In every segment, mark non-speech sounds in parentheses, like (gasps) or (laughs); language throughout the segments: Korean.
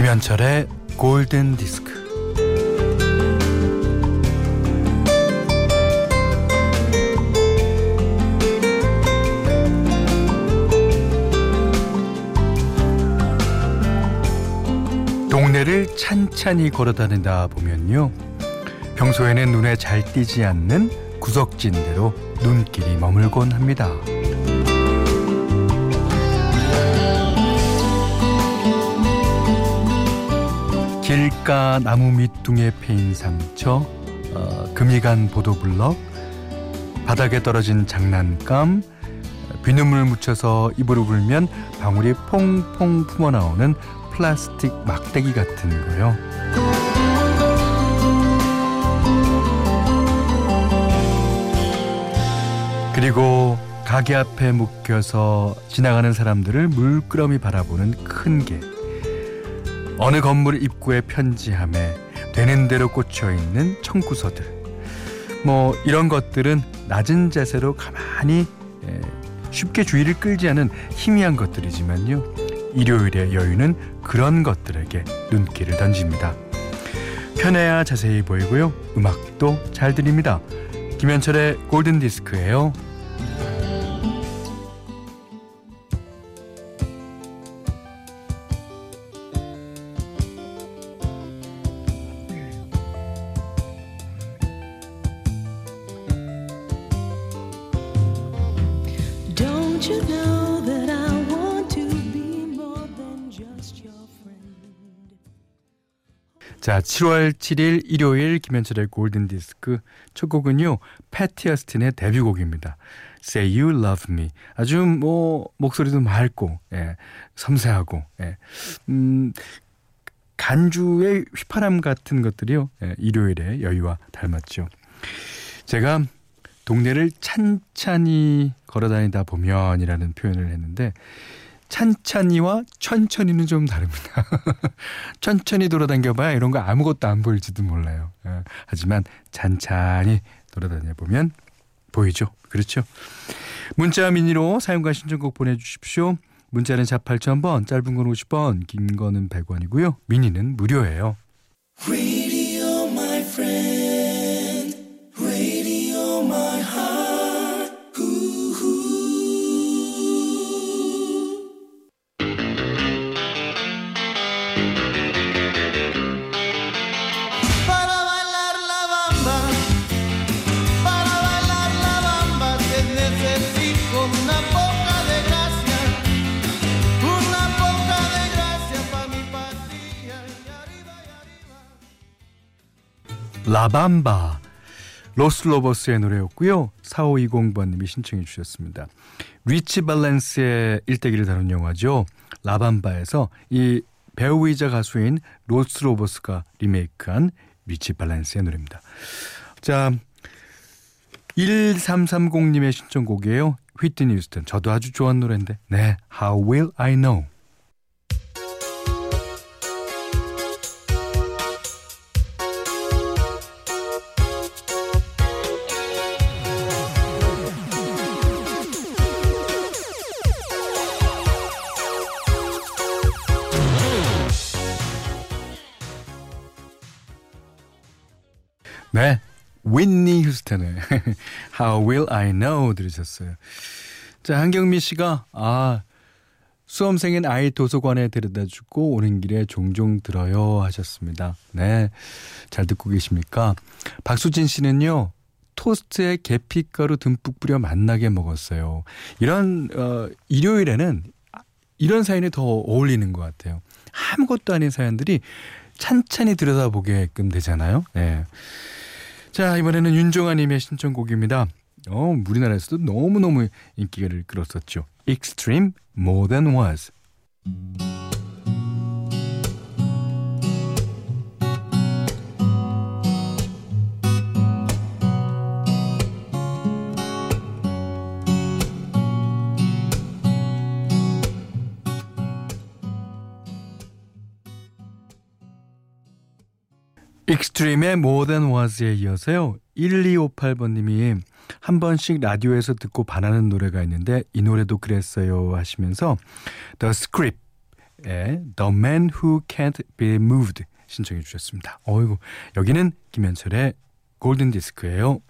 김현철의 골든 디스크. 동네를 찬찬히 걸어 다니다 보면요. 평소에는 눈에 잘 띄지 않는 구석진대로 눈길이 머물곤 합니다. 길가 나무 밑둥에 패인 상처, 어, 금이 간 보도블럭, 바닥에 떨어진 장난감, 비눗물 묻혀서 입으로 불면 방울이 퐁퐁 품어나오는 플라스틱 막대기 같은 거요. 그리고 가게 앞에 묶여서 지나가는 사람들을 물끄러미 바라보는 큰 개. 어느 건물 입구에 편지함에 되는 대로 꽂혀 있는 청구서들. 뭐 이런 것들은 낮은 자세로 가만히 쉽게 주의를 끌지 않은 희미한 것들이지만요. 일요일의 여유는 그런 것들에게 눈길을 던집니다. 편해야 자세히 보이고요. 음악도 잘 들립니다. 김현철의 골든 디스크예요. 자, 7월 7일 일요일 김현철의 골든 디스크 첫 곡은요. 패티 어스틴의 데뷔곡입니다. Say You Love Me. 아주 뭐 목소리도 맑고 예, 섬세하고 예. 음, 간주의 휘파람 같은 것들이요. 예, 일요일의 여유와 닮았죠. 제가 동네를 찬찬히 걸어 다니다 보면이라는 표현을 했는데 찬찬히와 천천히는 좀 다릅니다. (laughs) 천천히 돌아다녀봐야 이런 거 아무것도 안 보일지도 몰라요. 예, 하지만 찬찬히 돌아다녀 보면 보이죠. 그렇죠. 문자 미니로 사용과 신청곡 보내주십시오. 문자는 자 8000번, 짧은 건 50원, 긴 거는 100원이고요. 미니는 무료예요. La Bamba 로스로버스의 노래였고요. 4520번님이 신청해 주셨습니다. 리치 밸런스의 일대기를 다룬 영화죠. La Bamba에서 이 배우이자 가수인 로스로버스가 리메이크한 리치 밸런스의 노래입니다. 자, 1330님의 신청곡이에요. 휘트니 휴스턴. 저도 아주 좋아하는 노래인데. 네, How Will I Know. 윈니 휴스턴의 (laughs) How Will I Know 들으셨어요. 자, 한경미 씨가 아 수험생인 아이 도서관에 데려다 주고 오는 길에 종종 들어요 하셨습니다. 네. 잘 듣고 계십니까? 박수진 씨는요. 토스트에 계피가루 듬뿍 뿌려 맛나게 먹었어요. 이런 어 일요일에는 이런 사연이 더 어울리는 것 같아요. 아무것도 아닌 사연들이 찬찬히 들여다보게끔 되잖아요. 네. 자, 이번에는 윤종아님의 신청곡입니다. 어, 우리나라에서도 너무너무 인기를 끌었었죠. Extreme More Than Was. 익스트림의 More Than Words에 이어서요. 1258번님이 한 번씩 라디오에서 듣고 반하는 노래가 있는데 이 노래도 그랬어요 하시면서 The Script The Man Who Can't Be Moved 신청해 주셨습니다. 어이구 여기는 김현철의 골든 디스크예요.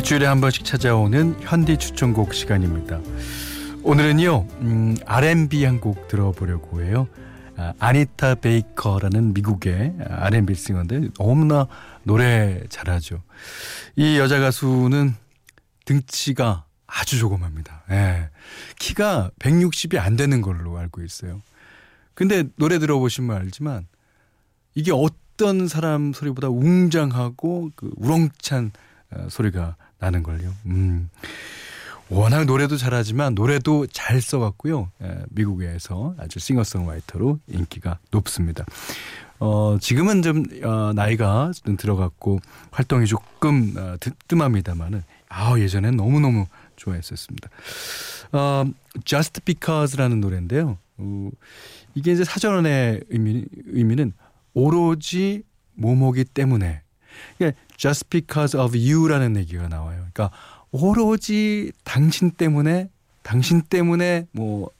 일주일에 한 번씩 찾아오는 현디 추천곡 시간입니다. 오늘은요, 음, R&B 한 곡 들어보려고 해요. 아, 아니타 베이커라는 미국의 R&B 싱어인데 너무나 노래 잘하죠. 이 여자 가수는 등치가 아주 조그맣니다. 예. 키가 160이 안 되는 걸로 알고 있어요. 근데 노래 들어보시면 알지만 이게 어떤 사람 소리보다 웅장하고 그 우렁찬 어, 소리가 나는 걸요. 음. 워낙 노래도 잘하지만 노래도 잘 써갖고요. 에, 미국에서 아주 싱어송라이터로 인기가 높습니다. 어, 지금은 좀 어, 나이가 좀 들어갔고 활동이 조금 어, 뜸합니다만은 아 예전엔 너무 너무 좋아했었습니다. 어, Just Because라는 노래인데요. 어, 이게 이제 사전의 의미, 의미는 오로지 모모기 때문에 이게 Just because of you라는 얘기가 나와요. 그러니까 오로지 당신 때문에 당신 때문에 뭐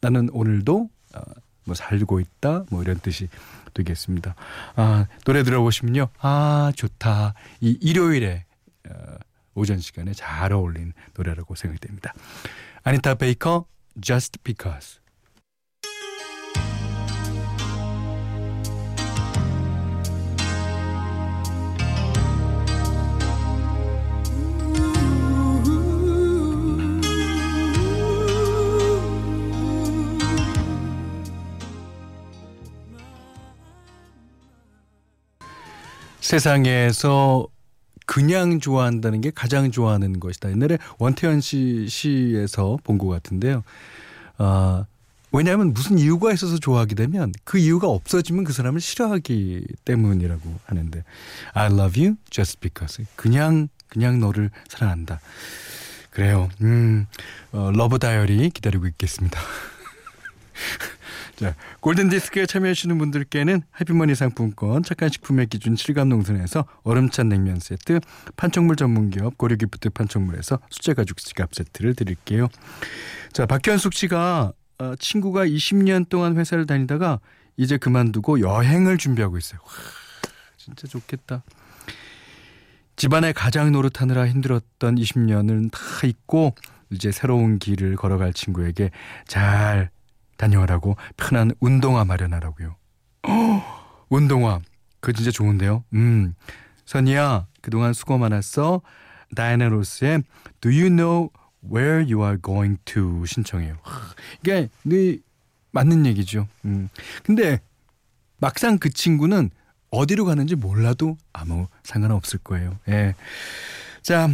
나는 오늘도 어, 뭐 살고 있다 뭐 이런 뜻이 되겠습니다. 아 노래 들어보시면요 아 좋다 이 일요일에 어, 오전 시간에 잘 어울린 노래라고 생각됩니다. 아니타 베이커 Just Because 세상에서 그냥 좋아한다는 게 가장 좋아하는 것이다. 옛날에 원태연 씨 시에서 본 것 같은데요. 아, 왜냐하면 무슨 이유가 있어서 좋아하게 되면 그 이유가 없어지면 그 사람을 싫어하기 때문이라고 하는데 I love you just because 그냥 그냥 너를 사랑한다. 그래요. 음, 어, Love Diary 기다리고 있겠습니다. (laughs) 자, 골든 디스크에 참여하시는 분들께는 해피머니 상품권, 착한 식품의 기준 7감 농선에서 얼음찬 냉면 세트, 판촉물 전문기업 고려기프트 판촉물에서 수제 가죽 지갑 세트를 드릴게요. 자, 박현숙 씨가 어, 친구가 20년 동안 회사를 다니다가 이제 그만두고 여행을 준비하고 있어요. 와, 진짜 좋겠다. 집안에 가장 노릇하느라 힘들었던 20년은 다 잊고 이제 새로운 길을 걸어갈 친구에게 잘 다녀오라고 편한 운동화 마련하라고요. 어, (gasps) 운동화. 그거 진짜 좋은데요. 음. 선이야, 그동안 수고 많았어. 다이나 로스의 Do you know where you are going to 신청해요. (sighs) 이게 네 맞는 얘기죠. 음. 근데 막상 그 친구는 어디로 가는지 몰라도 아무 상관없을 거예요. 예. 자,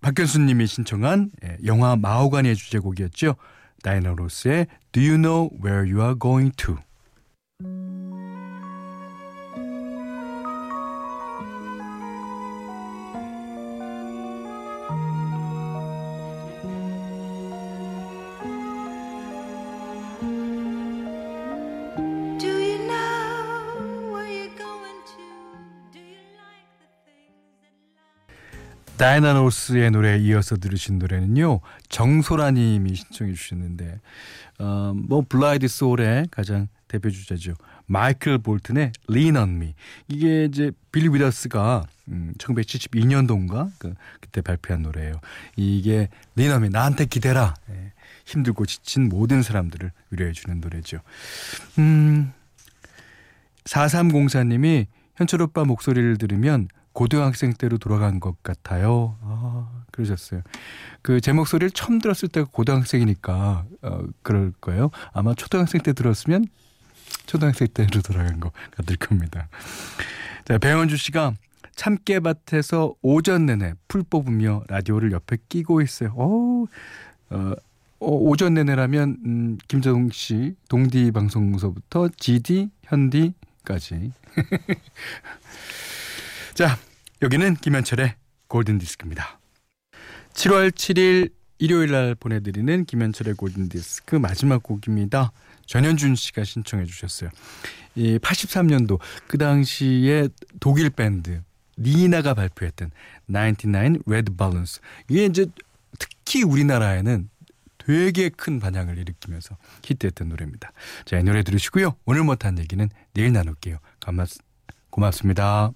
박현수님이 신청한 예, 영화 마호가니의 주제곡이었죠. 다이나 로스의 Do You Know Where You Are Going To? 다이애나 로스의 노래에 이어서 들으신 노래는요. 정소라님이 신청해 주셨는데 어, 뭐 blue-eyed soul의 가장 대표 주자죠. 마이클 볼튼의 Lean on Me. 이게 이제 빌리 위더스가 음, 1972년도인가 그, 그때 발표한 노래예요. 이게 Lean on Me 나한테 기대라. 예, 힘들고 지친 모든 사람들을 위로해 주는 노래죠. 음. 4304님이 현철 오빠 목소리를 들으면 고등학생 때로 돌아간 것 같아요. 아, 그러셨어요. 그 제 목소리를 처음 들었을 때가 고등학생이니까 어, 그럴 거예요. 아마 초등학생 때 들었으면 초등학생 때로 돌아간 것 같을 겁니다. 자, 배원주 씨가 참깨밭에서 오전 내내 풀 뽑으며 라디오를 옆에 끼고 있어요. 오, 어, 어, 오전 내내라면 음, 김정웅 씨 동디 방송서부터 GD 현디까지. (laughs) 자, 여기는 김현철의 골든 디스크입니다. 7월 7일 일요일 날 보내드리는 김현철의 골든 디스크 마지막 곡입니다. 전현준 씨가 신청해 주셨어요. 이 83년도 그 당시에 독일 밴드 니나가 발표했던 99 Red Balloons 이게 이제 특히 우리나라에는 되게 큰 반향을 일으키면서 히트했던 노래입니다. 자, 이 노래 들으시고요. 오늘 못한 얘기는 내일 나눌게요. 고맙, 고맙습니다.